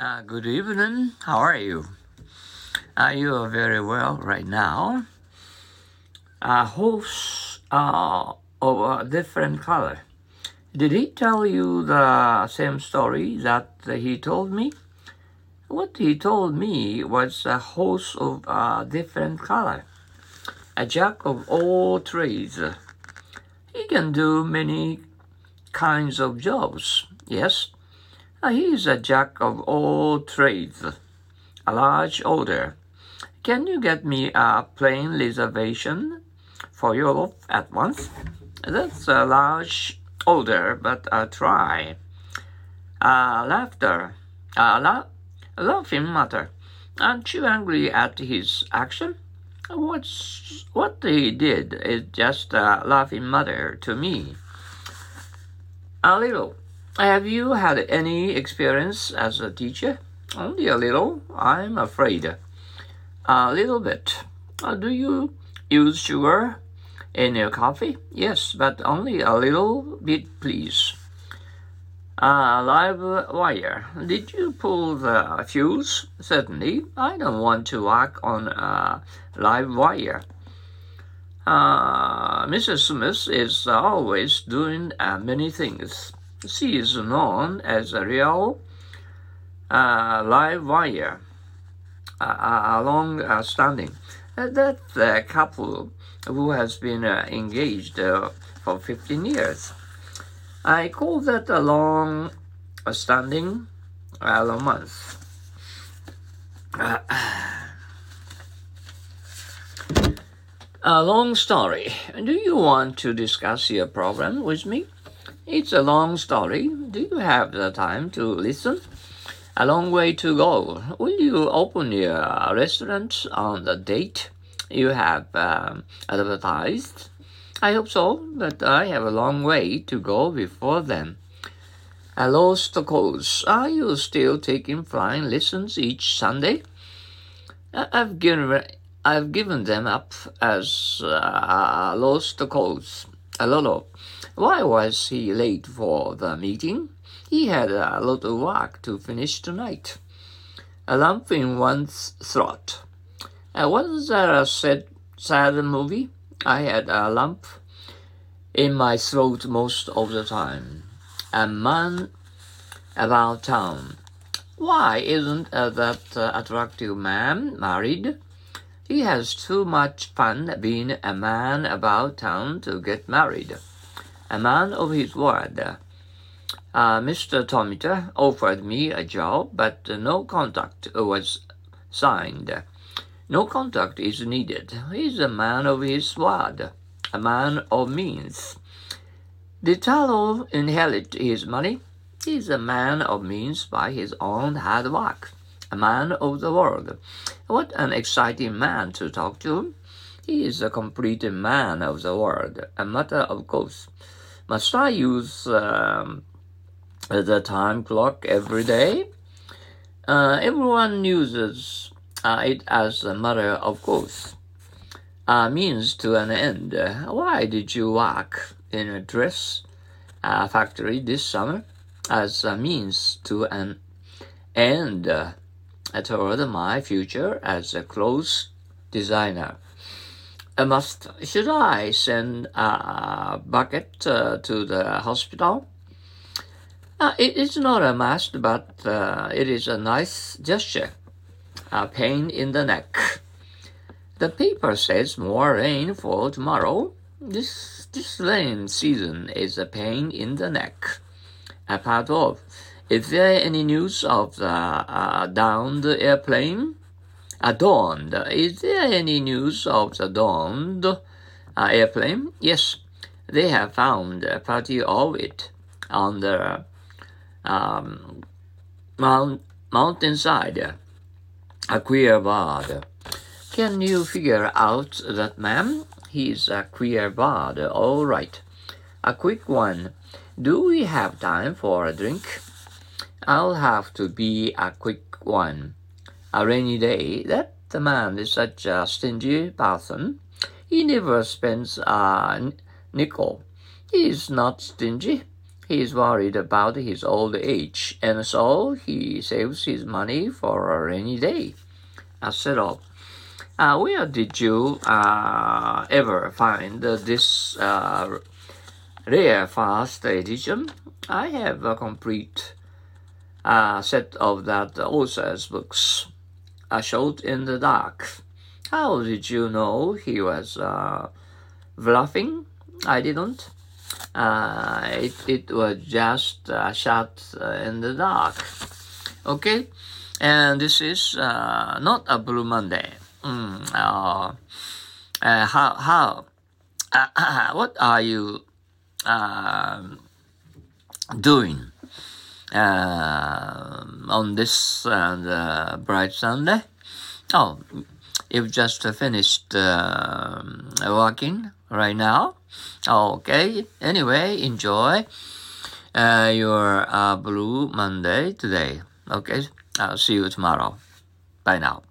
Uh, good evening. How are you? Uh, you are very well right now. A horse uh, of a different color. Did he tell you the same story that he told me? What he told me was a horse of a different color. A jack of all trades. He can do many kinds of jobs. Yes, uh, he is a jack of all trades. A large order. Can you get me a plane reservation for Europe at once? That's a large order, but I'll try. Uh, laughter. Uh, la- laughing matter. Aren't you angry at his action? What's what he did is just a laughing matter to me. A little. Have you had any experience as a teacher? Only a little, I'm afraid. A little bit. Uh, do you use sugar in your coffee? Yes, but only a little bit, please. Uh, live wire. Did you pull the fuse? Certainly. I don't want to work on a live wire. Uh, Mrs. Smith is always doing uh, many things. She is known as a real uh, live wire, uh, long uh, standing. that couple who has been uh, engaged uh, for 15 years. I call that a long standing romance. a long story. Do you want to discuss your problem with me? It's a long story. Do you have the time to listen? A long way to go. Will you open your restaurant on the date you have um, advertised? I hope so, but I have a long way to go before then. I lost the cause. Are you still taking flying lessons each Sunday? I've given I've given them up as uh, lost the cause. A lot why was he late for the meeting? He had a lot of work to finish tonight. A lump in one's throat. Uh, was that a sad, sad movie? I had a lump in my throat most of the time. A man about town. Why isn't uh, that uh, attractive man married? He has too much fun being a man about town to get married a man of his word. Uh, Mr. Tomita offered me a job, but no contract was signed. No contract is needed. He is a man of his word, a man of means. Did Talo inherit his money? He is a man of means by his own hard work, man of the world. What an exciting man to talk to! He is a complete man of the world, a matter of course. Must I use um, the time clock every day? Uh, everyone uses uh, it as a matter of course. Uh, means to an end. Why did you work in a dress uh, factory this summer? As a means to an end toward my future as a clothes designer must should I send a bucket uh, to the hospital? Uh, it is not a must, but uh, it is a nice gesture. A pain in the neck. The paper says more rain for tomorrow. This this rain season is a pain in the neck. A part of. Is there any news of the uh, downed airplane? Adorned. Is there any news of the downed uh, airplane? Yes, they have found a party of it on the um, mount, mountainside. A queer bird. Can you figure out that man? He's a queer bird, all right. A quick one. Do we have time for a drink? I'll have to be a quick one a rainy day, that the man is such a stingy person. He never spends a nickel. He is not stingy. He is worried about his old age, and so he saves his money for a rainy day. etc. Uh, where did you uh, ever find this uh, rare first edition? I have a complete uh, set of that author's books. A Shot in the Dark. How did you know he was uh, bluffing? I didn't. Uh, it, it was just a shot in the dark. Okay? And this is uh, not a Blue Monday. Mm, uh, uh, how, how, uh, what are you um, doing on this uh, bright Sunday? Oh, you've just finished um, working right now. Okay. Anyway, enjoy uh, your uh, Blue Monday today. Okay. I'll see you tomorrow. Bye now.